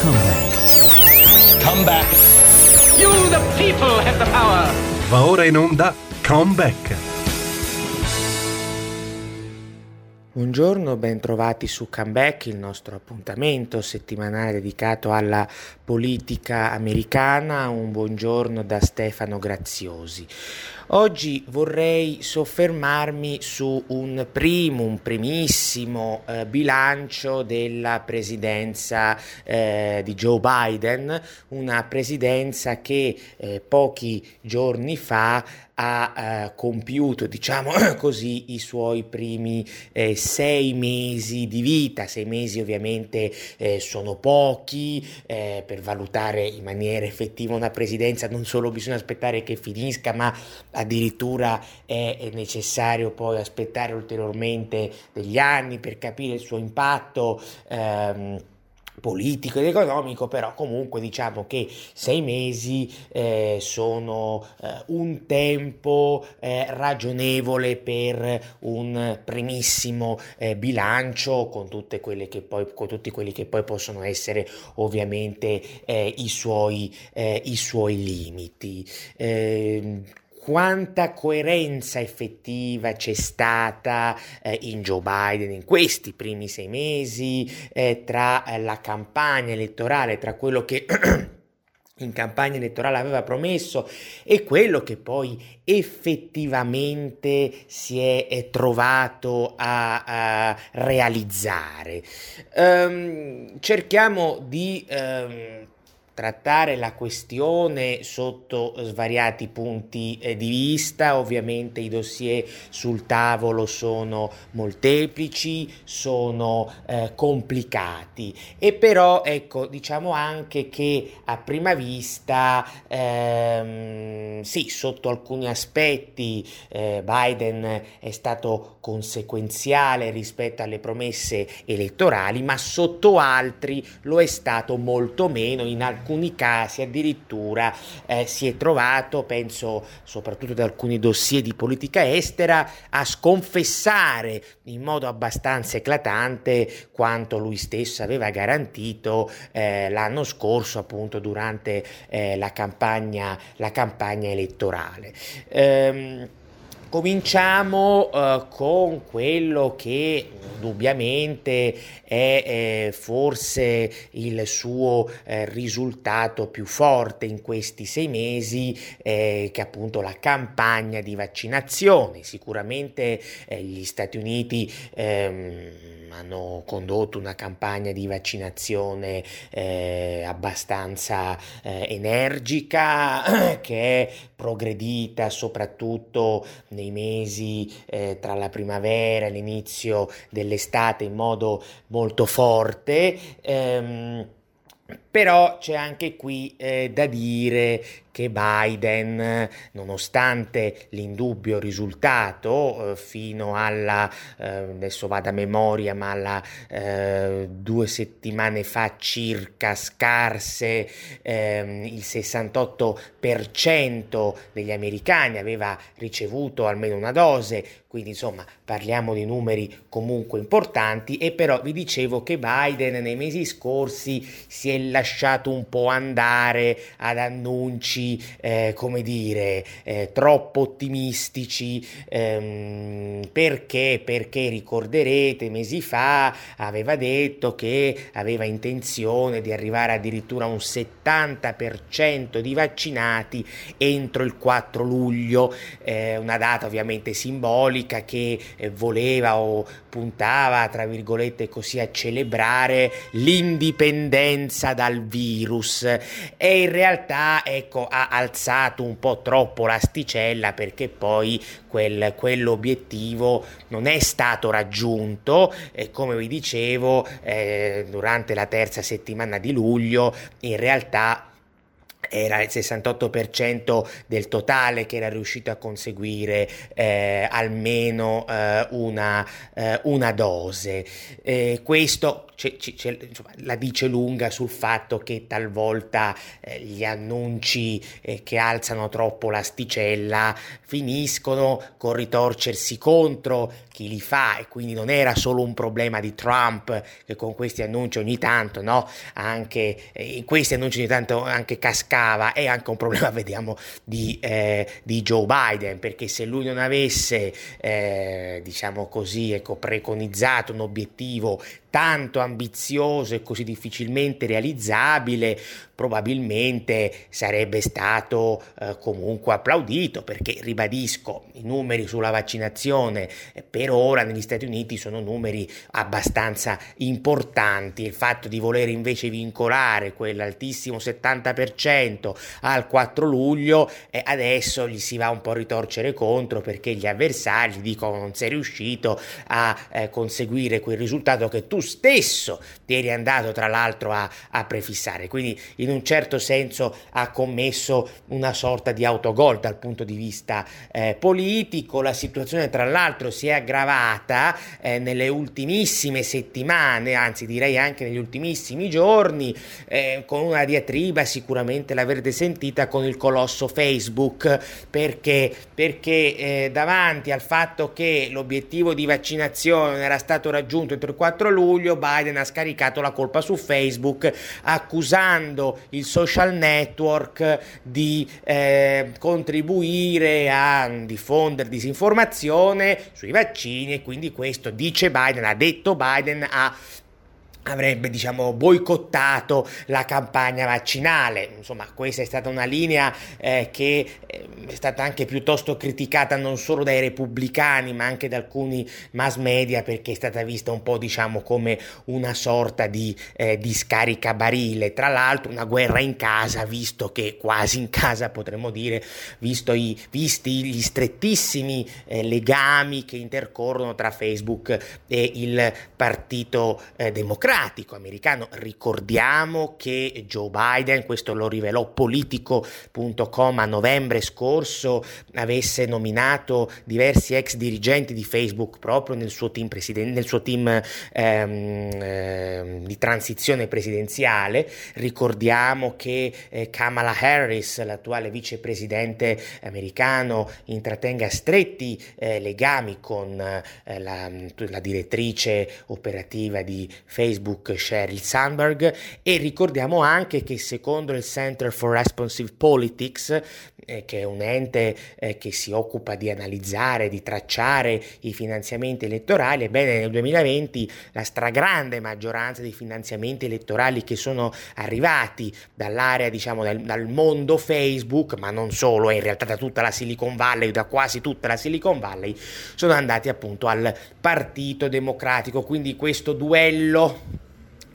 Comeback. Come back. You, the people, have the power. Va ora in onda Comeback. Buongiorno, bentrovati su Comeback, il nostro appuntamento settimanale dedicato alla politica americana. Un buongiorno da Stefano Graziosi. Oggi vorrei soffermarmi su un primo, un primissimo eh, bilancio della presidenza eh, di Joe Biden, una presidenza che eh, pochi giorni fa ha eh, compiuto, diciamo così, i suoi primi eh, sei mesi di vita. Sei mesi ovviamente eh, sono pochi, eh, per valutare in maniera effettiva una presidenza non solo bisogna aspettare che finisca, ma addirittura è necessario poi aspettare ulteriormente degli anni per capire il suo impatto. Ehm, politico ed economico, però comunque diciamo che sei mesi eh, sono eh, un tempo eh, ragionevole per un primissimo eh, bilancio con, tutte quelle che poi, con tutti quelli che poi possono essere ovviamente eh, i suoi, eh, i suoi limiti. Ehm, quanta coerenza effettiva c'è stata eh, in Joe Biden in questi primi sei mesi eh, tra eh, la campagna elettorale, tra quello che in campagna elettorale aveva promesso e quello che poi effettivamente si è, è trovato a, a realizzare. Um, cerchiamo di um, trattare la questione sotto svariati punti eh, di vista, ovviamente i dossier sul tavolo sono molteplici, sono eh, complicati. E però ecco diciamo anche che a prima vista ehm, sì sotto alcuni aspetti eh, Biden è stato conseguenziale rispetto alle promesse elettorali ma sotto altri lo è stato molto meno. In alcuni alcuni casi addirittura eh, si è trovato, penso soprattutto da alcuni dossier di politica estera, a sconfessare in modo abbastanza eclatante quanto lui stesso aveva garantito eh, l'anno scorso appunto durante eh, la, campagna, la campagna elettorale. Ehm, Cominciamo uh, con quello che indubbiamente è eh, forse il suo eh, risultato più forte in questi sei mesi, eh, che è appunto la campagna di vaccinazione. Sicuramente eh, gli Stati Uniti ehm, hanno condotto una campagna di vaccinazione eh, abbastanza energica, che è progredita soprattutto nei mesi eh, tra la primavera e l'inizio dell'estate in modo molto forte. Ehm, però c'è anche qui eh, da dire che Biden, nonostante l'indubbio risultato, eh, fino alla, eh, adesso vado a memoria, ma alla eh, due settimane fa circa scarse, ehm, il 68% degli americani aveva ricevuto almeno una dose, quindi insomma parliamo di numeri comunque importanti. E però vi dicevo che Biden nei mesi scorsi si è lasciato un po' andare ad annunci eh, come dire eh, troppo ottimistici ehm, perché perché ricorderete mesi fa aveva detto che aveva intenzione di arrivare addirittura a un 70% di vaccinati entro il 4 luglio. Eh, una data ovviamente simbolica che eh, voleva o puntava, tra virgolette così, a celebrare l'indipendenza dal virus. E in realtà ecco ha alzato un po' troppo l'asticella perché poi quel, quell'obiettivo non è stato raggiunto. E come vi dicevo eh, durante la terza settimana di luglio in realtà era il 68% del totale che era riuscito a conseguire eh, almeno eh, una, eh, una, dose. Eh, questo c'è, c'è, insomma, la dice lunga sul fatto che talvolta eh, gli annunci eh, che alzano troppo l'asticella finiscono con ritorcersi contro chi li fa e quindi non era solo un problema di Trump che con questi annunci ogni tanto, no? Anche in questi annunci ogni tanto anche cascava mancava è anche un problema, vediamo, di, eh, di Joe Biden, perché se lui non avesse, eh, diciamo così, ecco, preconizzato un obiettivo tanto ambizioso e così difficilmente realizzabile, probabilmente sarebbe stato eh, comunque applaudito perché ribadisco i numeri sulla vaccinazione eh, per ora negli Stati Uniti sono numeri abbastanza importanti. Il fatto di voler invece vincolare quell'altissimo 70% al 4 luglio eh, adesso gli si va un po' a ritorcere contro perché gli avversari dicono non sei riuscito a eh, conseguire quel risultato che tu stesso ti eri andato tra l'altro a, a prefissare, quindi in un certo senso ha commesso una sorta di autogol dal punto di vista eh, politico, la situazione tra l'altro si è aggravata eh, nelle ultimissime settimane, anzi direi anche negli ultimissimi giorni, eh, con una diatriba sicuramente l'avrete sentita con il colosso Facebook, perché, perché eh, davanti al fatto che l'obiettivo di vaccinazione era stato raggiunto entro il 4 luglio, luglio Biden ha scaricato la colpa su Facebook accusando il social network di eh, contribuire a diffondere disinformazione sui vaccini e quindi questo dice Biden, ha detto Biden, ha avrebbe diciamo boicottato la campagna vaccinale. Insomma questa è stata una linea eh, che eh, è stata anche piuttosto criticata non solo dai repubblicani ma anche da alcuni mass media perché è stata vista un po' diciamo come una sorta di, eh, di scaricabarile. Tra l'altro una guerra in casa visto che quasi in casa potremmo dire i, visti gli strettissimi eh, legami che intercorrono tra Facebook e il partito eh, democratico democratico americano. Ricordiamo che Joe Biden, questo lo rivelò politico.com a novembre scorso, avesse nominato diversi ex dirigenti di Facebook proprio nel suo team, presiden- nel suo team ehm, ehm, di transizione presidenziale. Ricordiamo che eh, Kamala Harris, l'attuale vicepresidente americano, intrattenga stretti eh, legami con eh, la, la direttrice operativa di Facebook Facebook Sheryl Sandberg e ricordiamo anche che secondo il Center for Responsive Politics, eh, che è un ente eh, che si occupa di analizzare, di tracciare i finanziamenti elettorali, ebbene nel 2020 la stragrande maggioranza dei finanziamenti elettorali che sono arrivati dall'area, diciamo, dal, dal mondo Facebook, ma non solo, in realtà da tutta la Silicon Valley, da quasi tutta la Silicon Valley, sono andati appunto al Partito Democratico, quindi questo duello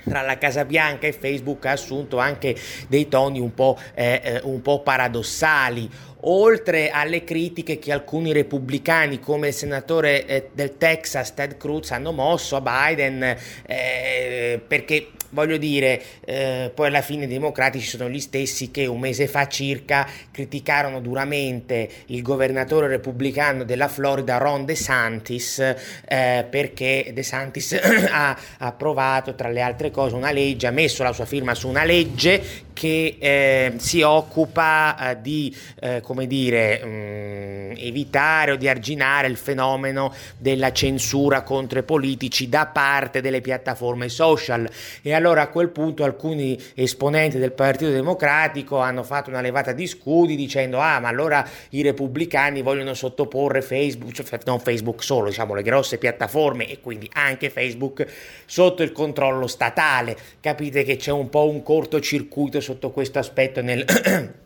tra la Casa Bianca e Facebook ha assunto anche dei toni un po', eh, eh, un po paradossali. Oltre alle critiche che alcuni repubblicani come il senatore eh, del Texas Ted Cruz hanno mosso a Biden eh, perché voglio dire eh, poi alla fine i democratici sono gli stessi che un mese fa circa criticarono duramente il governatore repubblicano della Florida Ron DeSantis eh, perché DeSantis ha approvato tra le altre cose una legge ha messo la sua firma su una legge che eh, si occupa eh, di eh, come dire, mh, mm, evitare o di arginare il fenomeno della censura contro i politici da parte delle piattaforme social. E allora a quel punto alcuni esponenti del Partito Democratico hanno fatto una levata di scudi dicendo ah ma allora i repubblicani vogliono sottoporre Facebook, cioè non Facebook solo, diciamo le grosse piattaforme e quindi anche Facebook sotto il controllo statale. Capite che c'è un po' un cortocircuito sotto questo aspetto nel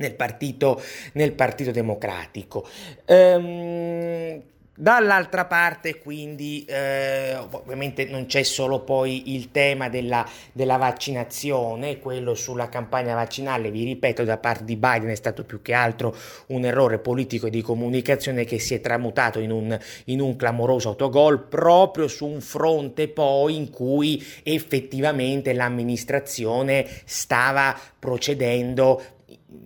nel partito, nel partito democratico. Ehm, Dall'altra parte quindi eh, ovviamente non c'è solo poi il tema della, della, vaccinazione, quello sulla campagna vaccinale, vi ripeto, da parte di Biden è stato più che altro un errore politico e di comunicazione che si è tramutato in un, in un clamoroso autogol proprio su un fronte poi in cui effettivamente l'amministrazione stava procedendo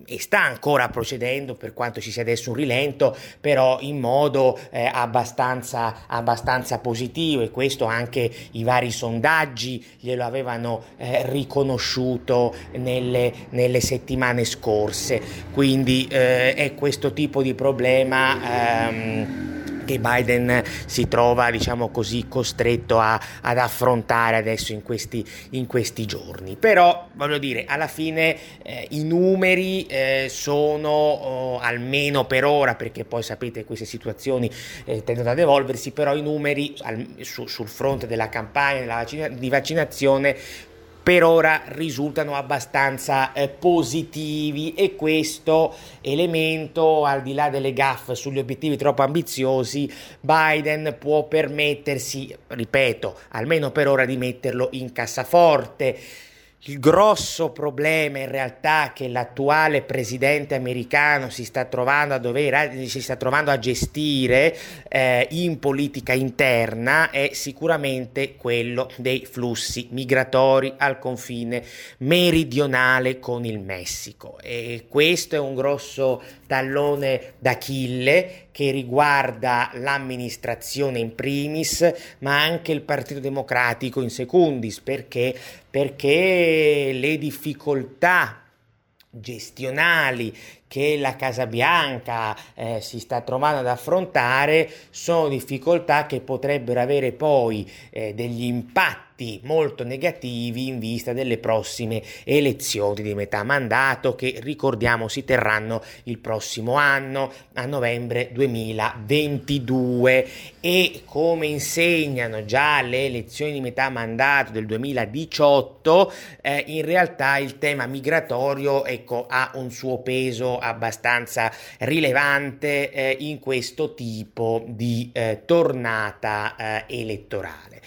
e sta ancora procedendo per quanto ci sia adesso un rilento, però in modo eh, abbastanza, abbastanza, positivo e questo anche i vari sondaggi glielo avevano eh, riconosciuto nelle, nelle, settimane scorse. Quindi eh, è questo tipo di problema. Ehm, che Biden si trova, diciamo così, costretto a, ad affrontare adesso in questi, in questi, giorni. Però, voglio dire, alla fine eh, i numeri eh, sono, oh, almeno per ora, perché poi sapete queste situazioni eh, tendono ad evolversi, però i numeri al, su, sul fronte della campagna vaccina, di vaccinazione per ora risultano abbastanza eh, positivi e questo elemento, al di là delle gaffe sugli obiettivi troppo ambiziosi, Biden può permettersi, ripeto, almeno per ora di metterlo in cassaforte. Il grosso problema in realtà che l'attuale presidente americano si sta trovando a, dover, si sta trovando a gestire eh, in politica interna è sicuramente quello dei flussi migratori al confine meridionale con il Messico. E questo è un grosso tallone d'Achille che riguarda l'amministrazione in primis, ma anche il Partito Democratico in secundis, perché, perché le difficoltà gestionali che la Casa Bianca eh, si sta trovando ad affrontare sono difficoltà che potrebbero avere poi eh, degli impatti molto negativi in vista delle prossime elezioni di metà mandato che ricordiamo si terranno il prossimo anno a novembre 2022 e come insegnano già le elezioni di metà mandato del 2018 eh, in realtà il tema migratorio ecco, ha un suo peso abbastanza rilevante eh, in questo tipo di eh, tornata eh, elettorale.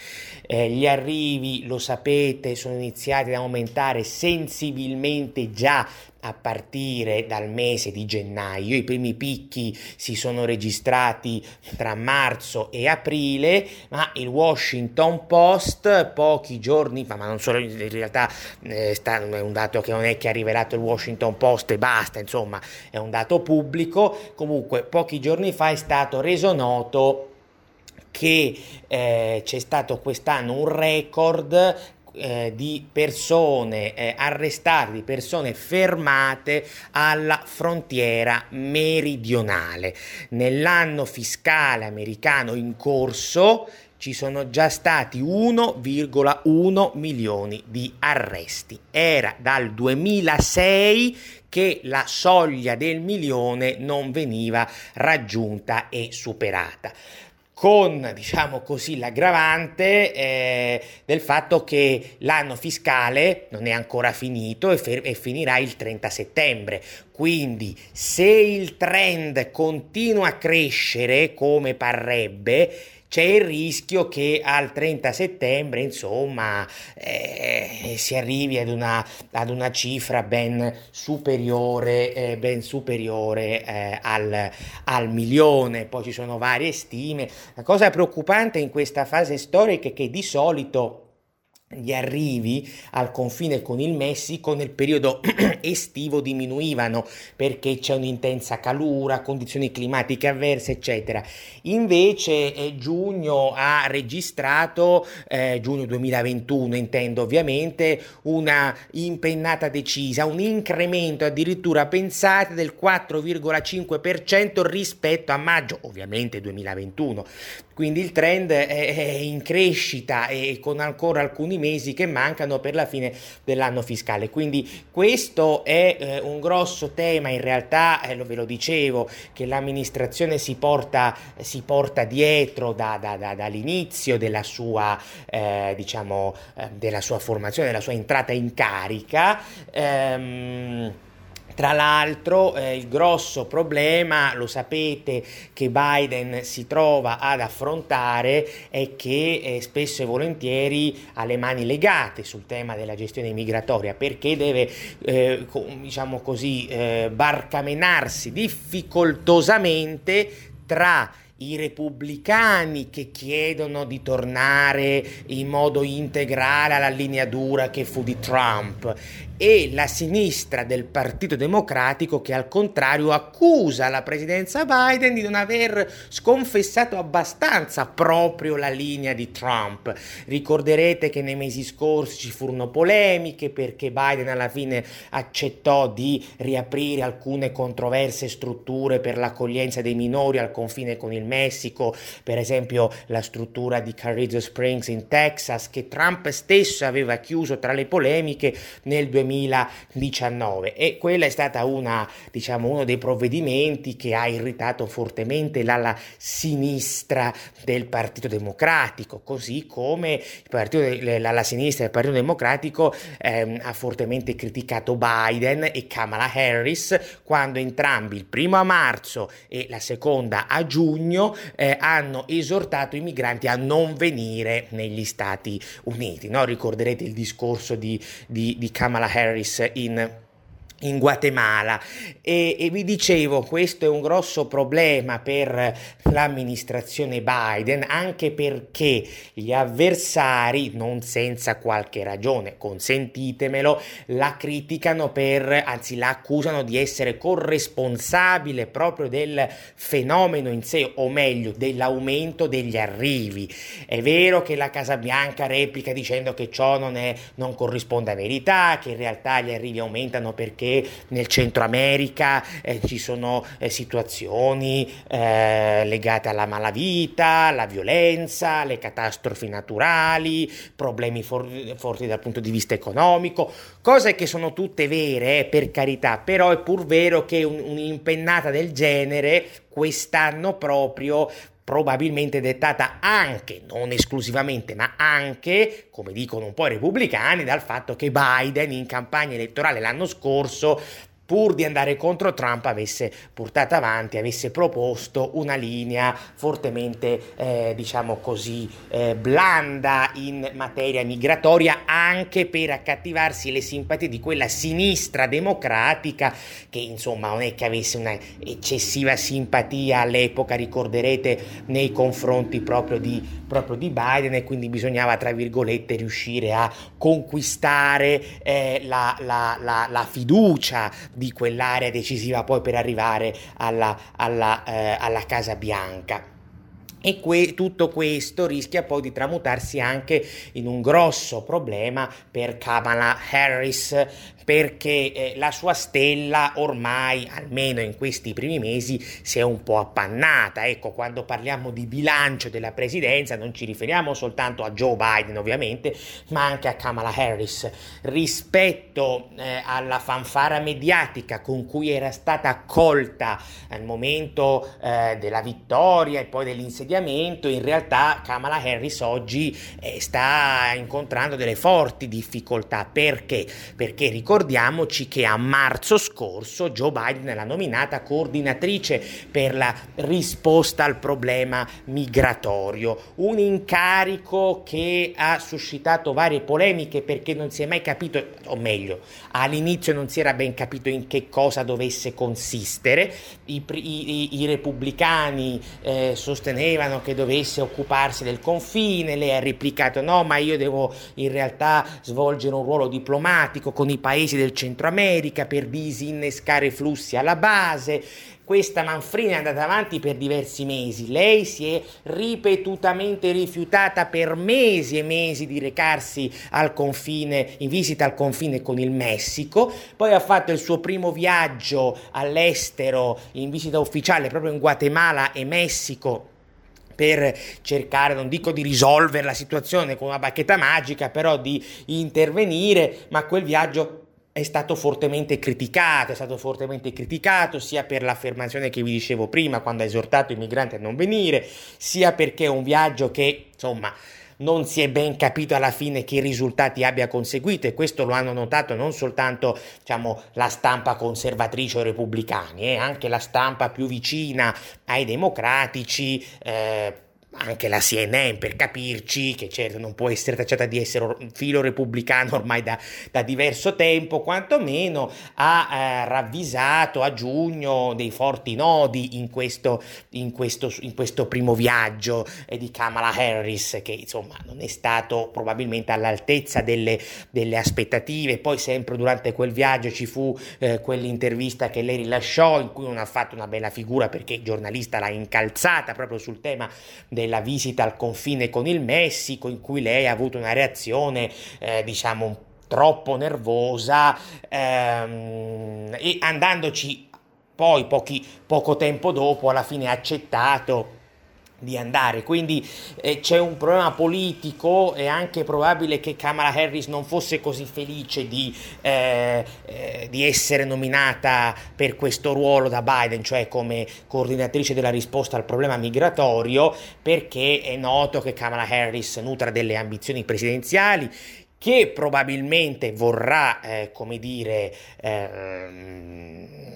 Eh, gli arrivi, lo sapete, sono iniziati ad aumentare sensibilmente già a partire dal mese di gennaio. I primi picchi si sono registrati tra marzo e aprile, ma il Washington Post pochi giorni fa, ma non solo in realtà eh, sta, è un dato che non è che ha rivelato il Washington Post e basta, insomma, è un dato pubblico. Comunque, pochi giorni fa è stato reso noto che eh, c'è stato quest'anno un record eh, di persone eh, arrestate, di persone fermate alla frontiera meridionale. Nell'anno fiscale americano in corso ci sono già stati 1,1 milioni di arresti. Era dal 2006 che la soglia del milione non veniva raggiunta e superata con diciamo così l'aggravante eh, del fatto che l'anno fiscale non è ancora finito e, fer- e, finirà il 30 settembre. Quindi se il trend continua a crescere come parrebbe, c'è il rischio che al 30 settembre, insomma, eh, si arrivi ad una, ad una, cifra ben superiore, eh, ben superiore eh, al, al, milione. Poi ci sono varie stime. La cosa preoccupante in questa fase storica è che di solito gli arrivi al confine con il Messico nel periodo estivo diminuivano perché c'è un'intensa calura, condizioni climatiche avverse, eccetera. Invece eh, giugno ha registrato, eh, giugno 2021 intendo ovviamente, una impennata decisa, un incremento addirittura pensate del 4,5% rispetto a maggio, ovviamente 2021. Quindi il trend è, in crescita e con ancora alcuni mesi che mancano per la fine dell'anno fiscale. Quindi questo è eh, un grosso tema, in realtà eh, ve lo dicevo, che l'amministrazione si porta, si porta dietro da, da, da, dall'inizio della sua, eh, diciamo, eh, della sua formazione, della sua entrata in carica. Ehm, tra l'altro eh, il grosso problema, lo sapete, che Biden si trova ad affrontare è che eh, spesso e volentieri ha le mani legate sul tema della gestione migratoria perché deve, eh, diciamo così, eh, barcamenarsi difficoltosamente tra i repubblicani che chiedono di tornare in modo integrale alla linea dura che fu di Trump e la sinistra del Partito Democratico che al contrario accusa la presidenza Biden di non aver sconfessato abbastanza proprio la linea di Trump. Ricorderete che nei mesi scorsi ci furono polemiche perché Biden alla fine accettò di riaprire alcune controverse strutture per l'accoglienza dei minori al confine con il Messico, per esempio la struttura di Carrizo Springs in Texas che Trump stesso aveva chiuso tra le polemiche nel 2000 2019 e quella è stata una, diciamo, uno dei provvedimenti che ha irritato fortemente la, sinistra del Partito Democratico, così come partito, la, la sinistra del Partito Democratico ehm, ha fortemente criticato Biden e Kamala Harris quando entrambi il primo a marzo e la seconda a giugno eh, hanno esortato i migranti a non venire negli Stati Uniti. No? Ricorderete il discorso di, di, di Kamala Harris Harris in in Guatemala. E, e, vi dicevo questo è un grosso problema per l'amministrazione Biden anche perché gli avversari non senza qualche ragione consentitemelo la criticano per anzi la accusano di essere corresponsabile proprio del fenomeno in sé o meglio dell'aumento degli arrivi. È vero che la Casa Bianca replica dicendo che ciò non, è, non corrisponde a verità che in realtà gli arrivi aumentano perché che nel Centro America eh, ci sono eh, situazioni eh, legate alla malavita, alla violenza, alle catastrofi naturali, problemi for- forti dal punto di vista economico, cose che sono tutte vere, eh, per carità, però è pur vero che un, un'impennata del genere quest'anno proprio probabilmente dettata anche, non esclusivamente, ma anche, come dicono un po' i repubblicani, dal fatto che Biden in campagna elettorale l'anno scorso pur di andare contro Trump, avesse portato avanti, avesse proposto una linea fortemente, eh, diciamo così, eh, blanda in materia migratoria, anche per accattivarsi le simpatie di quella sinistra democratica che insomma non è che avesse una eccessiva simpatia all'epoca, ricorderete, nei confronti proprio di, proprio di Biden e quindi bisognava, tra virgolette, riuscire a conquistare eh, la, la, la, la fiducia di quell'area decisiva poi per arrivare alla, alla, eh, alla Casa Bianca. E que- tutto questo rischia poi di tramutarsi anche in un grosso problema per Kamala Harris, perché eh, la sua stella ormai, almeno in questi primi mesi, si è un po' appannata. Ecco, quando parliamo di bilancio della presidenza non ci riferiamo soltanto a Joe Biden, ovviamente, ma anche a Kamala Harris. Rispetto eh, alla fanfara mediatica con cui era stata accolta al momento eh, della vittoria e poi dell'insediamento, in realtà Kamala Harris oggi eh, sta incontrando delle forti difficoltà. Perché? Perché ricordiamo ricordiamoci che a marzo scorso Joe Biden l'ha nominata coordinatrice per la risposta al problema migratorio, un incarico che ha suscitato varie polemiche perché non si è mai capito, o meglio, all'inizio non si era ben capito in che cosa dovesse consistere, i, i, i repubblicani eh, sostenevano che dovesse occuparsi del confine, lei ha replicato no, ma io devo in realtà svolgere un ruolo diplomatico con i paesi paesi del Centro America per disinnescare flussi alla base. Questa manfrina è andata avanti per diversi mesi. Lei si è ripetutamente rifiutata per mesi e mesi di recarsi al confine, in visita al confine con il Messico. Poi ha fatto il suo primo viaggio all'estero in visita ufficiale proprio in Guatemala e Messico per cercare, non dico di risolvere la situazione con una bacchetta magica, però di intervenire, ma quel viaggio è stato fortemente criticato, è stato fortemente criticato sia per l'affermazione che vi dicevo prima quando ha esortato i migranti a non venire, sia perché è un viaggio che, insomma, non si è ben capito alla fine che risultati abbia conseguito e questo lo hanno notato non soltanto diciamo, la stampa conservatrice o repubblicani, eh, anche la stampa più vicina ai democratici. Eh, anche la CNN per capirci, che certo non può essere tacciata di essere filo repubblicano ormai da, da diverso tempo, quantomeno ha eh, ravvisato a giugno dei forti nodi in questo, in questo, in questo primo viaggio eh, di Kamala Harris, che insomma non è stato probabilmente all'altezza delle, delle aspettative. Poi sempre durante quel viaggio ci fu eh, quell'intervista che lei rilasciò in cui non ha fatto una bella figura perché il giornalista l'ha incalzata proprio sul tema della visita al confine con il Messico, in cui lei ha avuto una reazione, eh, diciamo, troppo nervosa ehm, e andandoci poi pochi, poco tempo dopo alla fine ha accettato di andare. Quindi eh, c'è un problema politico e anche probabile che Kamala Harris non fosse così felice di, eh, eh, di, essere nominata per questo ruolo da Biden, cioè come coordinatrice della risposta al problema migratorio, perché è noto che Kamala Harris nutra delle ambizioni presidenziali che probabilmente vorrà, eh, come dire, eh,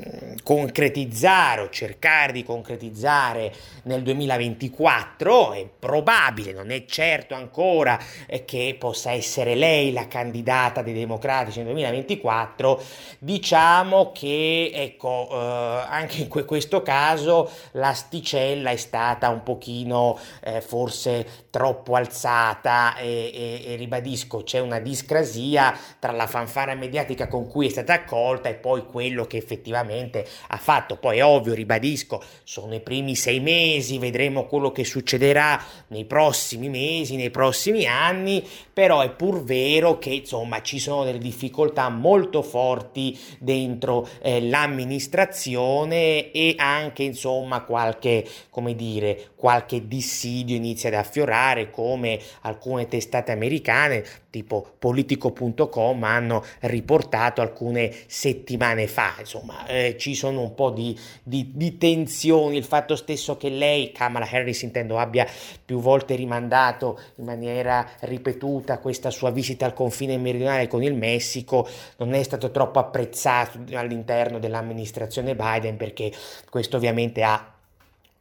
concretizzare o cercare di concretizzare nel 2024, è probabile, non è certo ancora eh, che possa essere lei la candidata dei democratici nel 2024, diciamo che, ecco, eh, anche in questo caso l'asticella è stata un pochino eh, forse troppo alzata e, e, e ribadisco, c'è una una discrasia tra la fanfara mediatica con cui è stata accolta e poi quello che effettivamente ha fatto. Poi è ovvio, ribadisco, sono i primi sei mesi, vedremo quello che succederà nei prossimi mesi, nei prossimi anni, però è pur vero che insomma ci sono delle difficoltà molto forti dentro eh, l'amministrazione e anche insomma qualche, come dire, qualche dissidio inizia ad affiorare come alcune testate americane tipo politico.com hanno riportato alcune settimane fa. Insomma, eh, ci sono un po' di, di, di, tensioni. Il fatto stesso che lei, Kamala Harris, intendo, abbia più volte rimandato in maniera ripetuta questa sua visita al confine meridionale con il Messico, non è stato troppo apprezzato all'interno dell'amministrazione Biden perché questo ovviamente ha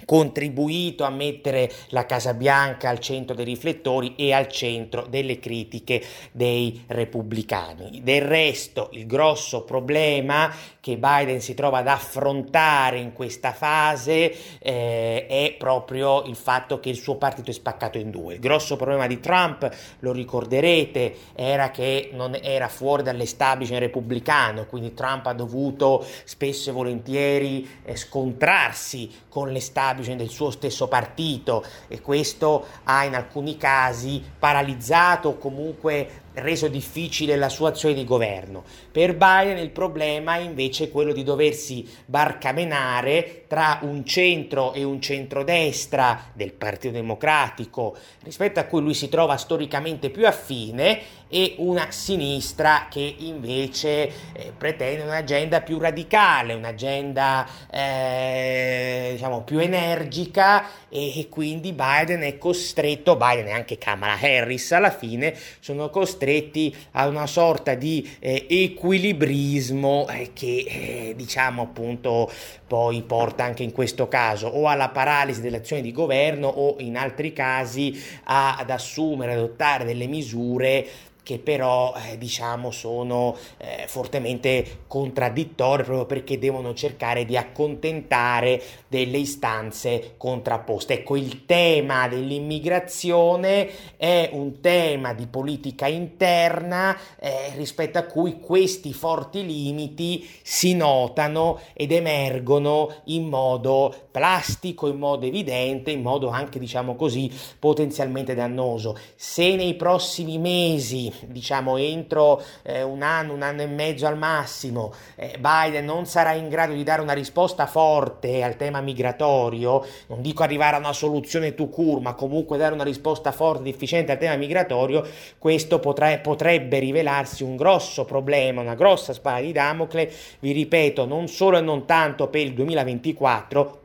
contribuito a mettere la Casa Bianca al centro dei riflettori e al centro delle critiche dei repubblicani. Del resto, il grosso problema che Biden si trova ad affrontare in questa fase eh, è proprio il fatto che il suo partito è spaccato in due. Il grosso problema di Trump, lo ricorderete, era che non era fuori dall'establishment repubblicano, quindi Trump ha dovuto spesso e volentieri eh, scontrarsi con l'establishment establishment del suo stesso partito e questo ha in alcuni casi paralizzato o comunque reso difficile la sua azione di governo. Per Biden il problema è invece quello di doversi barcamenare tra un centro e un centrodestra del Partito Democratico, rispetto a cui lui si trova storicamente più affine, e una sinistra che invece eh, pretende un'agenda più radicale, un'agenda eh, diciamo più energica e, e quindi Biden è costretto, Biden e anche Kamala Harris alla fine sono costretti a una sorta di eh, equilibrismo eh, che eh, diciamo appunto poi porta anche in questo caso o alla paralisi dell'azione di governo o in altri casi ad assumere, adottare delle misure che però eh, diciamo sono eh, fortemente contraddittorie proprio perché devono cercare di accontentare delle istanze contrapposte. Ecco, il tema dell'immigrazione è un tema di politica interna eh, rispetto a cui questi forti limiti si notano ed emergono in modo plastico, in modo evidente, in modo anche diciamo così potenzialmente dannoso. Se nei prossimi mesi diciamo entro eh, un anno, un anno e mezzo al massimo, eh, Biden non sarà in grado di dare una risposta forte al tema migratorio, non dico arrivare a una soluzione to cure, ma comunque dare una risposta forte ed efficiente al tema migratorio, questo potre, potrebbe rivelarsi un grosso problema, una grossa spada di Damocle, vi ripeto, non solo e non tanto per il 2024,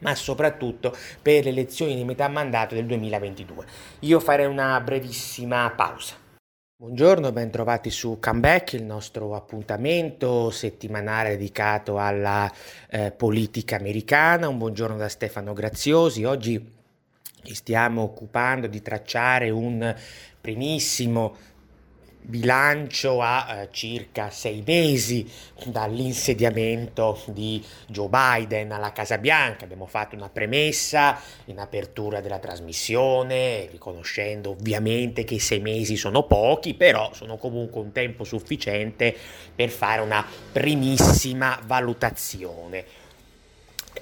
ma soprattutto per le elezioni di metà mandato del 2022. Io farei una brevissima pausa. Buongiorno, ben trovati su Comeback, il nostro appuntamento settimanale dedicato alla eh, politica americana. Un buongiorno da Stefano Graziosi. Oggi stiamo occupando di tracciare un primissimo bilancio a eh, circa sei mesi dall'insediamento di Joe Biden alla Casa Bianca. Abbiamo fatto una premessa in apertura della trasmissione, riconoscendo ovviamente che sei mesi sono pochi, però sono comunque un tempo sufficiente per fare una primissima valutazione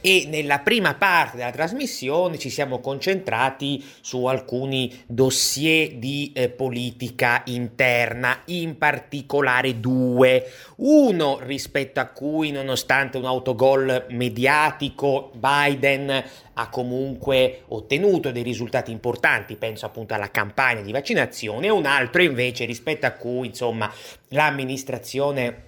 e nella prima parte della trasmissione ci siamo concentrati su alcuni dossier di eh, politica interna, in particolare due. Uno rispetto a cui, nonostante un autogol mediatico, Biden ha comunque ottenuto dei risultati importanti, penso appunto alla campagna di vaccinazione, e un altro invece rispetto a cui, insomma, l'amministrazione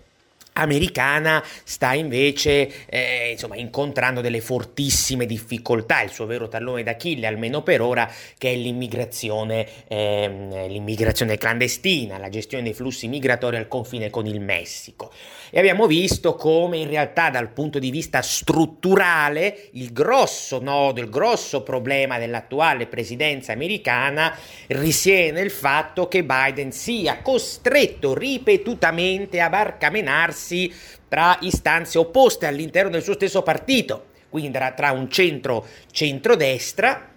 americana sta invece eh, insomma, incontrando delle fortissime difficoltà, il suo vero tallone d'Achille almeno per ora che è l'immigrazione, eh, l'immigrazione clandestina, la gestione dei flussi migratori al confine con il Messico e abbiamo visto come in realtà dal punto di vista strutturale il grosso nodo, il grosso problema dell'attuale presidenza americana risiede nel fatto che Biden sia costretto ripetutamente a barcamenarsi tra istanze opposte all'interno del suo stesso partito, quindi tra un centro centrodestra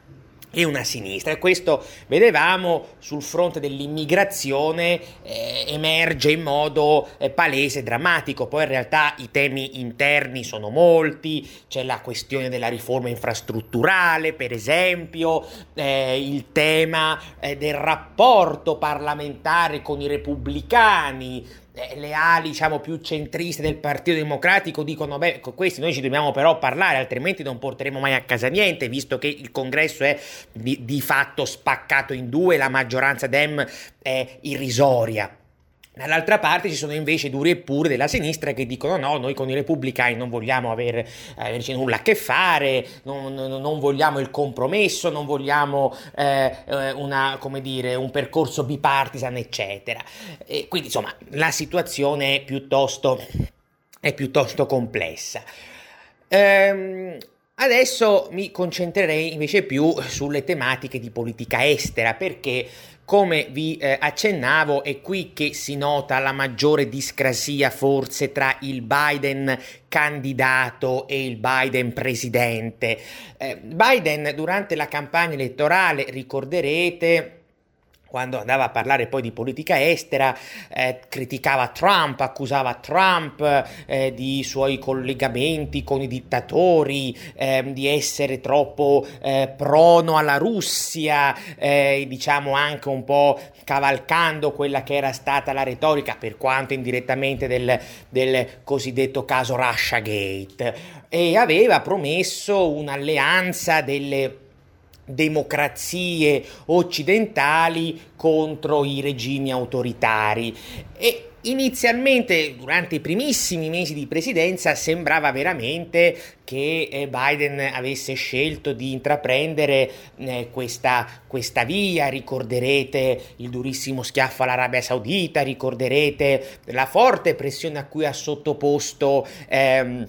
e una sinistra. E questo vedevamo sul fronte dell'immigrazione eh, emerge in modo eh, palese e drammatico. Poi in realtà i temi interni sono molti c'è la questione della riforma infrastrutturale per esempio eh, il tema eh, del rapporto parlamentare con i repubblicani le ali diciamo più centriste del Partito Democratico dicono beh con questi noi ci dobbiamo però parlare altrimenti non porteremo mai a casa niente visto che il congresso è di, di fatto spaccato in due la maggioranza Dem è irrisoria Dall'altra parte ci sono invece duri e puri della sinistra che dicono no, noi con i repubblicani non vogliamo aver, averci nulla a che fare, non, non vogliamo il compromesso, non vogliamo eh, eh, una, dire, un percorso bipartisan, eccetera. E quindi insomma la situazione è piuttosto, è piuttosto complessa. Ehm, adesso mi concentrerei invece più sulle tematiche di politica estera perché come vi eh, accennavo, è qui che si nota la maggiore discrasia forse tra il Biden candidato e il Biden presidente. Eh, Biden durante la campagna elettorale, ricorderete, quando andava a parlare poi di politica estera, eh, criticava Trump, accusava Trump eh, di suoi collegamenti con i dittatori, eh, di essere troppo eh, prono alla Russia, eh, diciamo anche un po' cavalcando quella che era stata la retorica, per quanto indirettamente, del, del cosiddetto caso Russiagate, e aveva promesso un'alleanza delle democrazie occidentali contro i regimi autoritari. E inizialmente durante i primissimi mesi di presidenza sembrava veramente che eh, Biden avesse scelto di intraprendere eh, questa, questa, via, ricorderete il durissimo schiaffo all'Arabia Saudita, ricorderete la forte pressione a cui ha sottoposto ehm,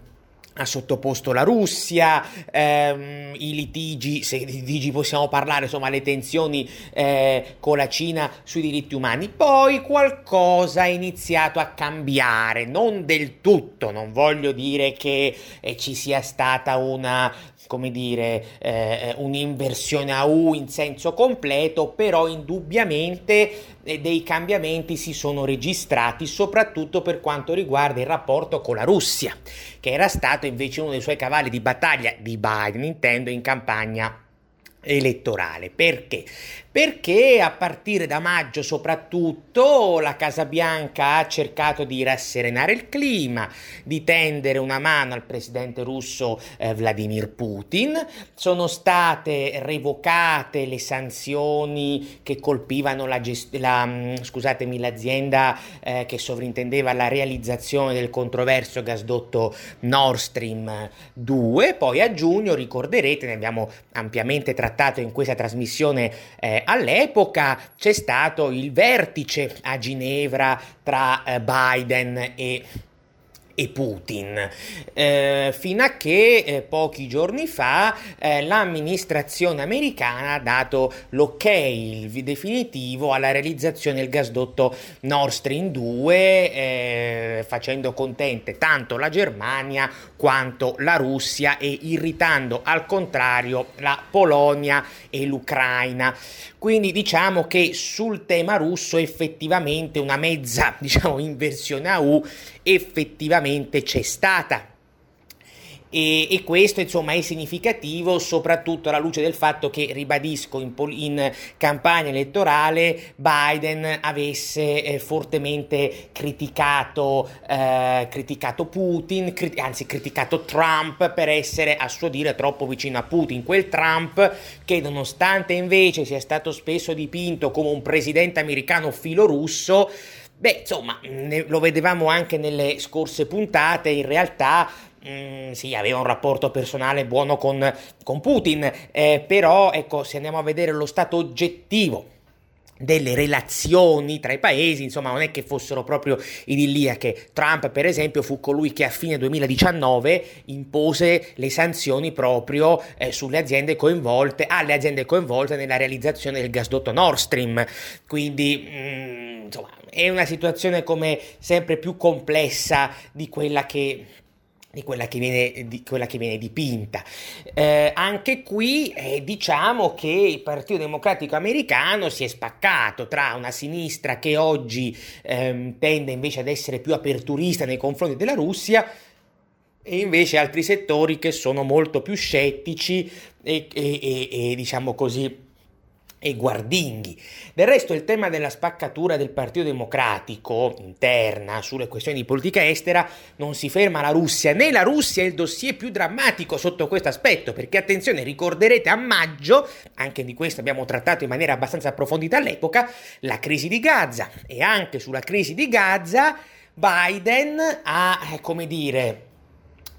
ha sottoposto la Russia, ehm, i litigi, se di litigi possiamo parlare, insomma le tensioni eh, con la Cina sui diritti umani. Poi qualcosa è iniziato a cambiare, non del tutto, non voglio dire che eh, ci sia stata una come dire, eh, un'inversione a U in senso completo, però indubbiamente eh, dei cambiamenti si sono registrati, soprattutto per quanto riguarda il rapporto con la Russia, che era stato invece uno dei suoi cavalli di battaglia di Biden, intendo, in campagna elettorale. Perché? Perché a partire da maggio soprattutto la Casa Bianca ha cercato di rasserenare il clima, di tendere una mano al presidente russo eh, Vladimir Putin, sono state revocate le sanzioni che colpivano la gest- la, mm, scusatemi, l'azienda eh, che sovrintendeva la realizzazione del controverso gasdotto Nord Stream 2, poi a giugno ricorderete, ne abbiamo ampiamente trattato in questa trasmissione eh, all'epoca, c'è stato il vertice a Ginevra tra eh, Biden e e Putin, eh, fino a che eh, pochi giorni fa eh, l'amministrazione americana ha dato l'ok definitivo alla realizzazione del gasdotto Nord Stream 2, eh, facendo contente tanto la Germania quanto la Russia e irritando al contrario la Polonia e l'Ucraina. Quindi diciamo che sul tema russo effettivamente una mezza diciamo, inversione a U effettivamente c'è stata. E, e, questo insomma è significativo soprattutto alla luce del fatto che, ribadisco, in, in campagna elettorale Biden avesse eh, fortemente criticato, eh, criticato Putin, crit- anzi criticato Trump per essere a suo dire troppo vicino a Putin, quel Trump che nonostante invece sia stato spesso dipinto come un presidente americano filorusso, Beh, insomma, ne, lo vedevamo anche nelle scorse puntate, in realtà Mm, sì, aveva un rapporto personale buono con, con Putin, eh, però ecco, se andiamo a vedere lo stato oggettivo delle relazioni tra i paesi, insomma non è che fossero proprio idilliache. Trump per esempio fu colui che a fine 2019 impose le sanzioni proprio eh, sulle aziende coinvolte, alle aziende coinvolte nella realizzazione del gasdotto Nord Stream, quindi mm, insomma è una situazione come sempre più complessa di quella che di quella che viene, di quella che viene dipinta. Eh, anche qui eh, diciamo che il Partito Democratico americano si è spaccato tra una sinistra che oggi ehm, tende invece ad essere più aperturista nei confronti della Russia e invece altri settori che sono molto più scettici e, e, e, e diciamo così e guardinghi. Del resto il tema della spaccatura del Partito Democratico interna sulle questioni di politica estera non si ferma alla Russia, né la Russia è il dossier più drammatico sotto questo aspetto, perché attenzione, ricorderete a maggio, anche di questo abbiamo trattato in maniera abbastanza approfondita all'epoca, la crisi di Gaza e anche sulla crisi di Gaza Biden ha, eh, come dire,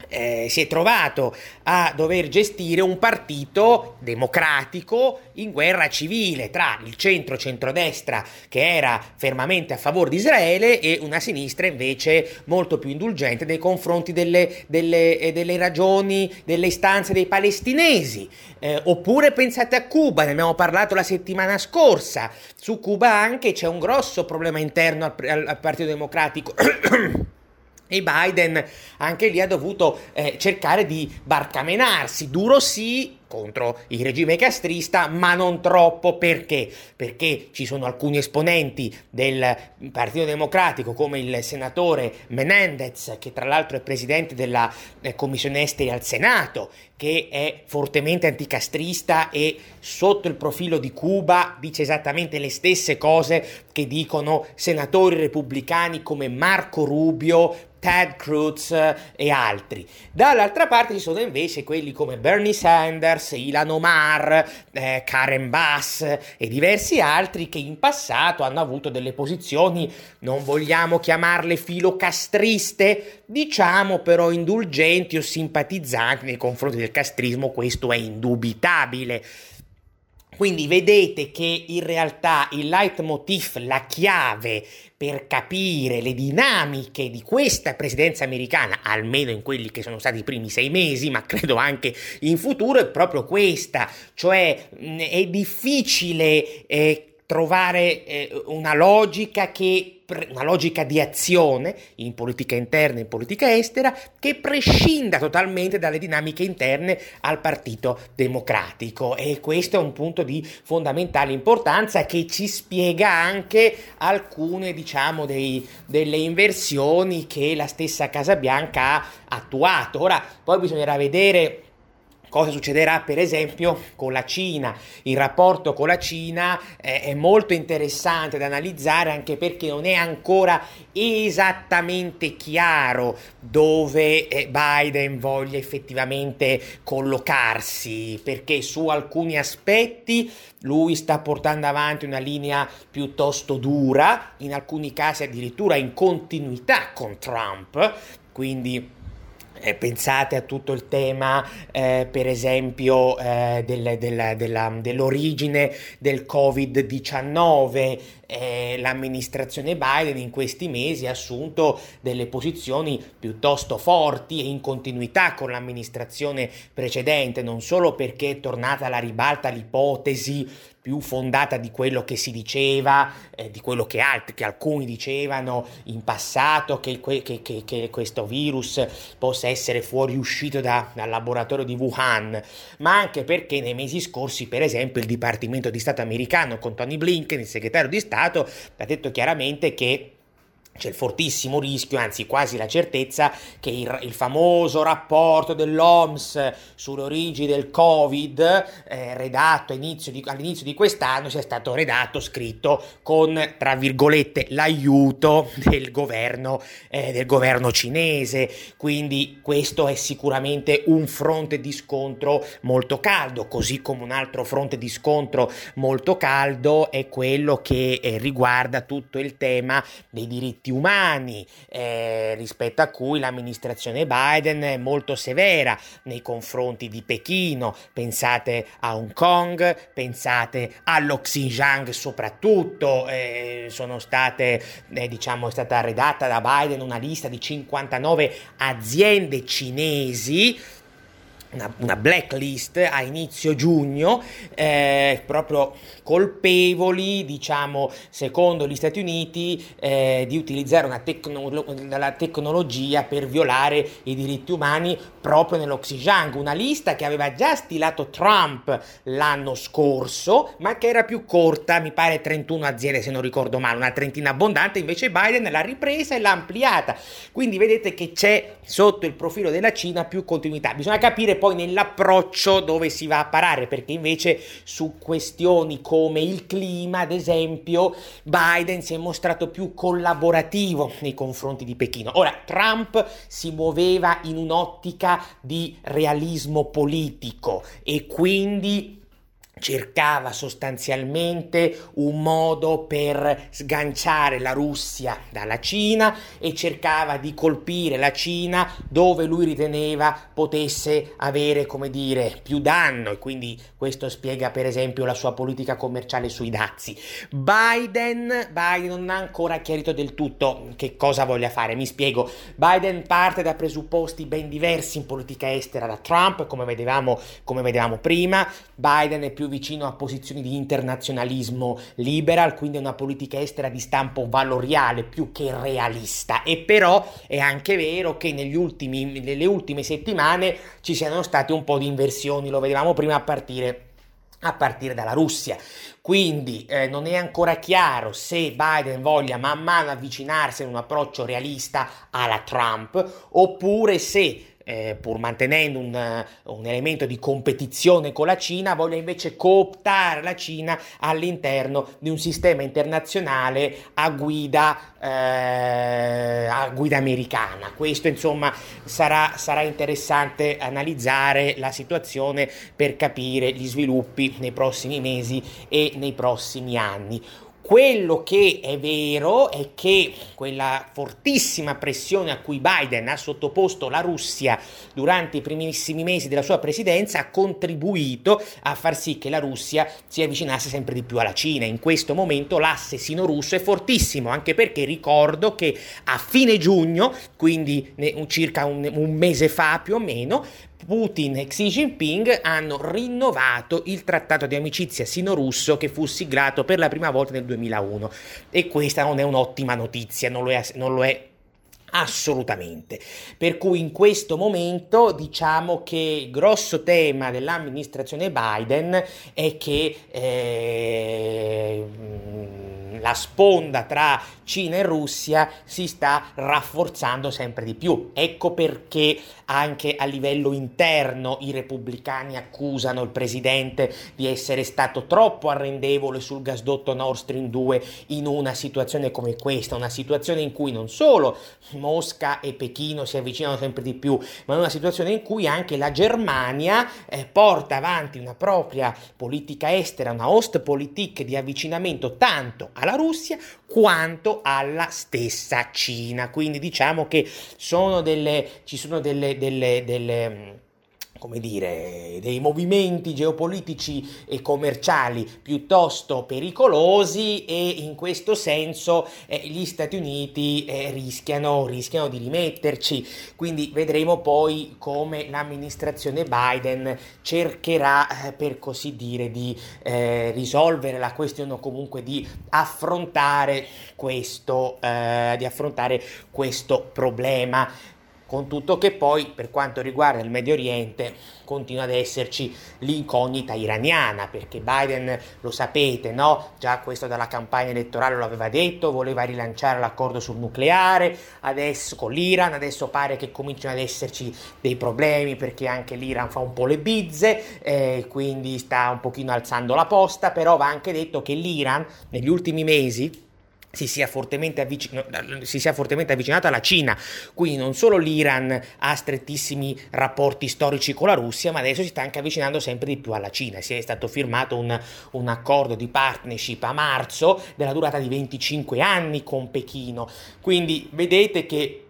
eh, si è trovato a dover gestire un partito democratico in guerra civile tra il centro-centrodestra che era fermamente a favore di Israele e una sinistra invece molto più indulgente nei confronti delle, delle, eh, delle ragioni, delle istanze dei palestinesi. Eh, oppure pensate a Cuba, ne abbiamo parlato la settimana scorsa, su Cuba anche c'è un grosso problema interno al, al, al Partito Democratico. E Biden anche lì ha dovuto eh, cercare di barcamenarsi, duro sì, contro il regime castrista, ma non troppo perché? Perché ci sono alcuni esponenti del Partito Democratico come il senatore Menendez, che tra l'altro è presidente della eh, Commissione Esteri al Senato, che è fortemente anticastrista e sotto il profilo di Cuba dice esattamente le stesse cose che dicono senatori repubblicani come Marco Rubio, Ted Cruz e altri. Dall'altra parte ci sono invece quelli come Bernie Sanders, Ilan Omar, eh, Karen Bass e diversi altri che in passato hanno avuto delle posizioni, non vogliamo chiamarle filocastriste, diciamo però indulgenti o simpatizzanti nei confronti del castrismo, questo è indubitabile. Quindi vedete che in realtà il leitmotiv, la chiave per capire le dinamiche di questa presidenza americana, almeno in quelli che sono stati i primi sei mesi, ma credo anche in futuro, è proprio questa, cioè è difficile eh, trovare eh, una logica che una logica di azione in politica interna e in politica estera che prescinda totalmente dalle dinamiche interne al Partito Democratico e questo è un punto di fondamentale importanza che ci spiega anche alcune diciamo dei, delle inversioni che la stessa Casa Bianca ha attuato. Ora poi bisognerà vedere Cosa succederà per esempio con la Cina? Il rapporto con la Cina eh, è molto interessante da analizzare anche perché non è ancora esattamente chiaro dove eh, Biden voglia effettivamente collocarsi, perché su alcuni aspetti lui sta portando avanti una linea piuttosto dura, in alcuni casi addirittura in continuità con Trump, quindi eh, pensate a tutto il tema, eh, per esempio, eh, del, del, della, dell'origine del Covid-19, eh, l'amministrazione Biden in questi mesi ha assunto delle posizioni piuttosto forti e in continuità con l'amministrazione precedente, non solo perché è tornata alla ribalta l'ipotesi più fondata di quello che si diceva, eh, di quello che, altri, che, alcuni dicevano in passato, che, che, che, questo virus possa essere fuoriuscito da, dal laboratorio di Wuhan, ma anche perché nei mesi scorsi, per esempio, il Dipartimento di Stato americano con Tony Blinken, il segretario di Stato, ha detto chiaramente che c'è il fortissimo rischio, anzi quasi la certezza, che il, il famoso rapporto dell'OMS sulle origini del Covid, eh, redatto di, all'inizio di, quest'anno, sia stato redatto, scritto con, tra virgolette, l'aiuto del governo, eh, del governo cinese. Quindi questo è sicuramente un fronte di scontro molto caldo, così come un altro fronte di scontro molto caldo è quello che eh, riguarda tutto il tema dei diritti diritti umani, eh, rispetto a cui l'amministrazione Biden è molto severa nei confronti di Pechino. Pensate a Hong Kong, pensate allo Xinjiang soprattutto, eh, sono state, eh, diciamo, è stata redatta da Biden una lista di 59 aziende cinesi una, una, blacklist a inizio giugno, eh, proprio colpevoli, diciamo, secondo gli Stati Uniti, eh, di utilizzare una tecno- la tecnologia per violare i diritti umani proprio nello Xinjiang, una lista che aveva già stilato Trump l'anno scorso, ma che era più corta, mi pare 31 aziende se non ricordo male, una trentina abbondante, invece Biden l'ha ripresa e l'ha ampliata. Quindi vedete che c'è sotto il profilo della Cina più continuità. Bisogna capire poi nell'approccio dove si va a parare, perché invece su questioni come il clima, ad esempio, Biden si è mostrato più collaborativo nei confronti di Pechino. Ora, Trump si muoveva in un'ottica di realismo politico e quindi cercava sostanzialmente un modo per sganciare la Russia dalla Cina e cercava di colpire la Cina dove lui riteneva potesse avere, come dire, più danno e quindi questo spiega per esempio la sua politica commerciale sui dazi. Biden, Biden non ha ancora chiarito del tutto che cosa voglia fare, mi spiego. Biden parte da presupposti ben diversi in politica estera da Trump, come vedevamo, come vedevamo prima. Biden è più più vicino a posizioni di internazionalismo liberal, quindi una politica estera di stampo valoriale più che realista. E però è anche vero che ultimi, nelle ultime settimane ci siano state un po' di inversioni, lo vedevamo prima a partire a partire dalla Russia. Quindi eh, non è ancora chiaro se Biden voglia man mano avvicinarsi in un approccio realista alla Trump oppure se eh, pur mantenendo un, un, elemento di competizione con la Cina, voglia invece cooptare la Cina all'interno di un sistema internazionale a guida, eh, a guida americana. Questo insomma sarà, sarà interessante analizzare la situazione per capire gli sviluppi nei prossimi mesi e nei prossimi anni. Quello che è vero è che quella fortissima pressione a cui Biden ha sottoposto la Russia durante i primissimi mesi della sua presidenza ha contribuito a far sì che la Russia si avvicinasse sempre di più alla Cina. In questo momento l'asse sino-russo è fortissimo, anche perché ricordo che a fine giugno, quindi circa un, un mese fa più o meno, Putin e Xi Jinping hanno rinnovato il trattato di amicizia sino-russo che fu siglato per la prima volta nel 2001 e questa non è un'ottima notizia, non lo è, non lo è assolutamente. Per cui in questo momento diciamo che il grosso tema dell'amministrazione Biden è che eh, la sponda tra Cina e Russia si sta rafforzando sempre di più. Ecco perché anche a livello interno i repubblicani accusano il presidente di essere stato troppo arrendevole sul gasdotto Nord Stream 2 in una situazione come questa, una situazione in cui non solo Mosca e Pechino si avvicinano sempre di più, ma una situazione in cui anche la Germania eh, porta avanti una propria politica estera, una Ostpolitik di avvicinamento tanto alla Russia quanto alla stessa Cina. Quindi diciamo che sono delle, ci sono delle, delle, delle come dire, dei movimenti geopolitici e commerciali piuttosto pericolosi e in questo senso eh, gli Stati Uniti eh, rischiano, rischiano, di rimetterci. Quindi vedremo poi come l'amministrazione Biden cercherà, eh, per così dire, di eh, risolvere la questione o comunque di affrontare questo, eh, di affrontare questo problema con tutto che poi per quanto riguarda il Medio Oriente continua ad esserci l'incognita iraniana, perché Biden lo sapete, no? Già questo dalla campagna elettorale lo aveva detto, voleva rilanciare l'accordo sul nucleare, adesso con l'Iran, adesso pare che cominciano ad esserci dei problemi perché anche l'Iran fa un po' le bizze, eh, quindi sta un pochino alzando la posta, però va anche detto che l'Iran negli ultimi mesi si sia, avvicin- si sia fortemente avvicinato alla Cina, quindi non solo l'Iran ha strettissimi rapporti storici con la Russia, ma adesso si sta anche avvicinando sempre di più alla Cina. Si è stato firmato un, un accordo di partnership a marzo della durata di 25 anni con Pechino, quindi vedete che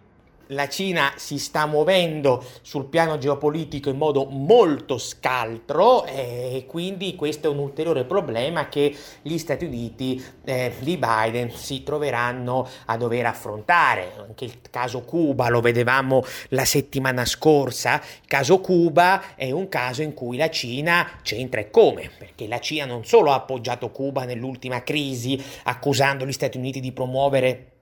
la Cina si sta muovendo sul piano geopolitico in modo molto scaltro e quindi questo è un ulteriore problema che gli Stati Uniti eh, di Biden si troveranno a dover affrontare. Anche il caso Cuba lo vedevamo la settimana scorsa, il caso Cuba è un caso in cui la Cina c'entra e come, perché la Cina non solo ha appoggiato Cuba nell'ultima crisi accusando gli Stati Uniti di promuovere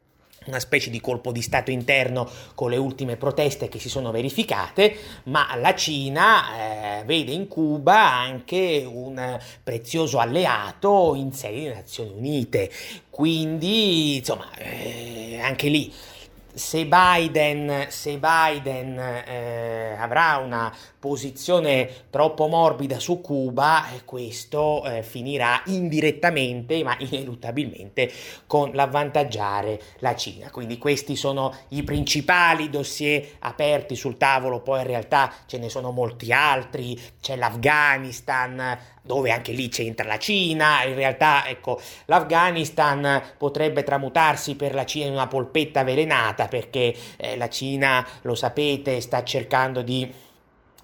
una specie di colpo di Stato interno con le ultime proteste che si sono verificate, ma la Cina eh, vede in Cuba anche un prezioso alleato in sede di Nazioni Unite. Quindi, insomma, eh, anche lì se Biden, se Biden eh, avrà una posizione troppo morbida su Cuba, questo eh, finirà indirettamente, ma ineluttabilmente, con l'avvantaggiare la Cina. Quindi questi sono i principali dossier aperti sul tavolo, poi in realtà ce ne sono molti altri, c'è l'Afghanistan, dove anche lì c'entra la Cina, in realtà ecco, l'Afghanistan potrebbe tramutarsi per la Cina in una polpetta avvelenata perché eh, la Cina, lo sapete, sta cercando di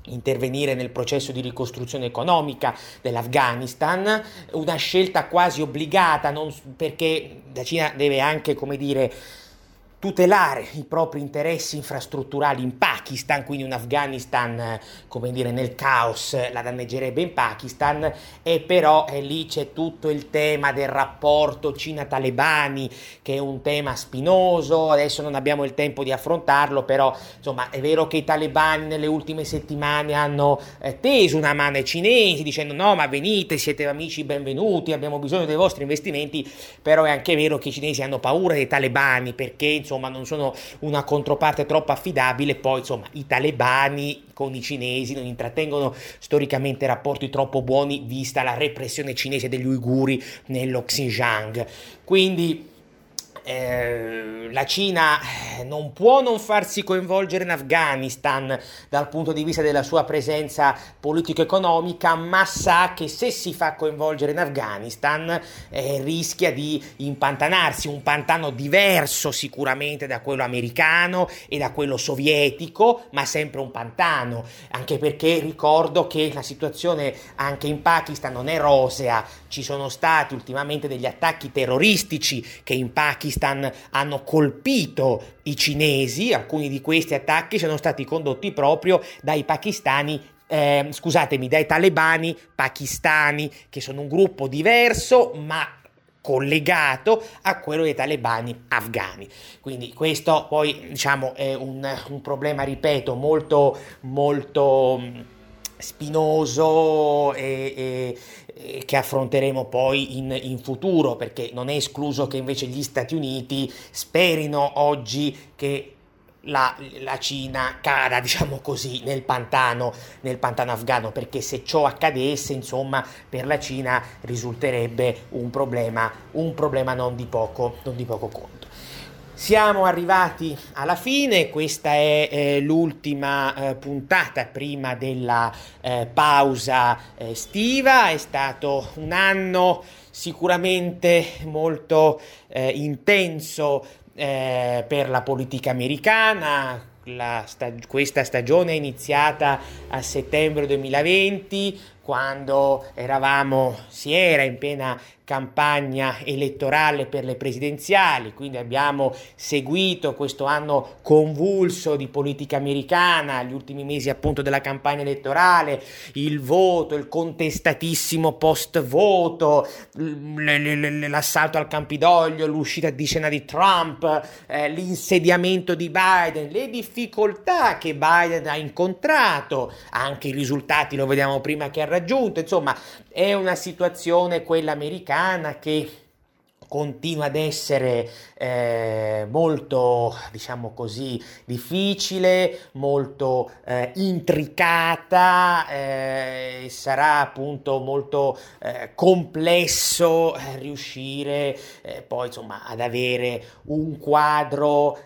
intervenire nel processo di ricostruzione economica dell'Afghanistan, una scelta quasi obbligata, non, perché la Cina deve anche, come dire, tutelare i propri interessi infrastrutturali in Pakistan, quindi un Afghanistan, eh, come dire, nel caos eh, la danneggerebbe in Pakistan, e però eh, lì c'è tutto il tema del rapporto Cina-Talebani, che è un tema spinoso, adesso non abbiamo il tempo di affrontarlo, però insomma è vero che i talebani nelle ultime settimane hanno eh, teso una mano ai cinesi dicendo no ma venite, siete amici benvenuti, abbiamo bisogno dei vostri investimenti, però è anche vero che i cinesi hanno paura dei talebani perché insomma non sono una controparte troppo affidabile, poi insomma i talebani con i cinesi non intrattengono storicamente rapporti troppo buoni vista la repressione cinese degli uiguri nello Xinjiang. Quindi eh, la Cina eh, non può non farsi coinvolgere in Afghanistan dal punto di vista della sua presenza politico-economica, ma sa che se si fa coinvolgere in Afghanistan eh, rischia di impantanarsi, un pantano diverso sicuramente da quello americano e da quello sovietico, ma sempre un pantano, anche perché ricordo che la situazione anche in Pakistan non è rosea, ci sono stati ultimamente degli attacchi terroristici che in Pakistan Afghanistan hanno colpito i cinesi, alcuni di questi attacchi sono stati condotti proprio dai pakistani eh, scusatemi, dai talebani pakistani, che sono un gruppo diverso, ma collegato a quello dei talebani afghani. Quindi questo poi diciamo è un, un problema, ripeto, molto molto spinoso e, e, e, che affronteremo poi in, in, futuro perché non è escluso che invece gli Stati Uniti sperino oggi che la, la, Cina cada, diciamo così, nel pantano, nel pantano afghano, perché se ciò accadesse, insomma, per la Cina risulterebbe un problema, un problema non di poco, non di poco conto. Siamo arrivati alla fine, questa è eh, l'ultima eh, puntata prima della eh, pausa eh, estiva, è stato un anno sicuramente molto eh, intenso eh, per la politica americana, stag- questa stagione è iniziata a settembre 2020 quando eravamo, si era in piena campagna elettorale per le presidenziali, quindi abbiamo seguito questo anno convulso di politica americana, gli ultimi mesi appunto della campagna elettorale, il voto, il contestatissimo post voto, l'assalto al Campidoglio, l'uscita di scena di Trump, eh, l'insediamento di Biden, le difficoltà che Biden ha incontrato, anche i risultati lo vediamo prima che ha raggiunto, insomma è una situazione quella americana che continua ad essere eh, molto, diciamo così, difficile, molto eh, intricata, eh, sarà appunto molto eh, complesso eh, riuscire eh, poi insomma ad avere un quadro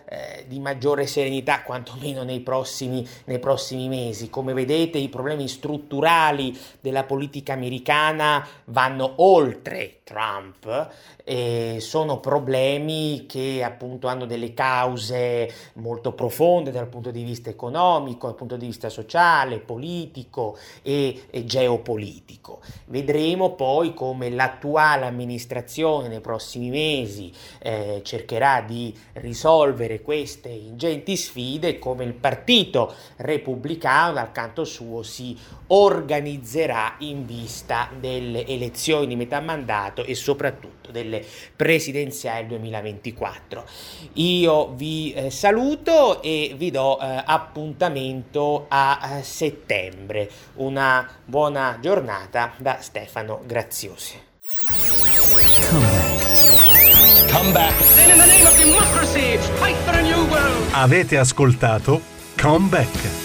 di maggiore serenità, quantomeno nei prossimi, nei prossimi mesi. Come vedete i problemi strutturali della politica americana vanno oltre Trump e sono problemi che appunto hanno delle cause molto profonde dal punto di vista economico, dal punto di vista sociale, politico e, e geopolitico. Vedremo poi come l'attuale amministrazione nei prossimi mesi eh, cercherà di risolvere queste ingenti sfide come il partito repubblicano dal canto suo si organizzerà in vista delle elezioni di metà mandato e soprattutto delle presidenziali 2024. Io vi eh, saluto e vi do eh, appuntamento a eh, settembre. Una buona giornata da Stefano Graziosi. Come back. Avete ascoltato Come Back.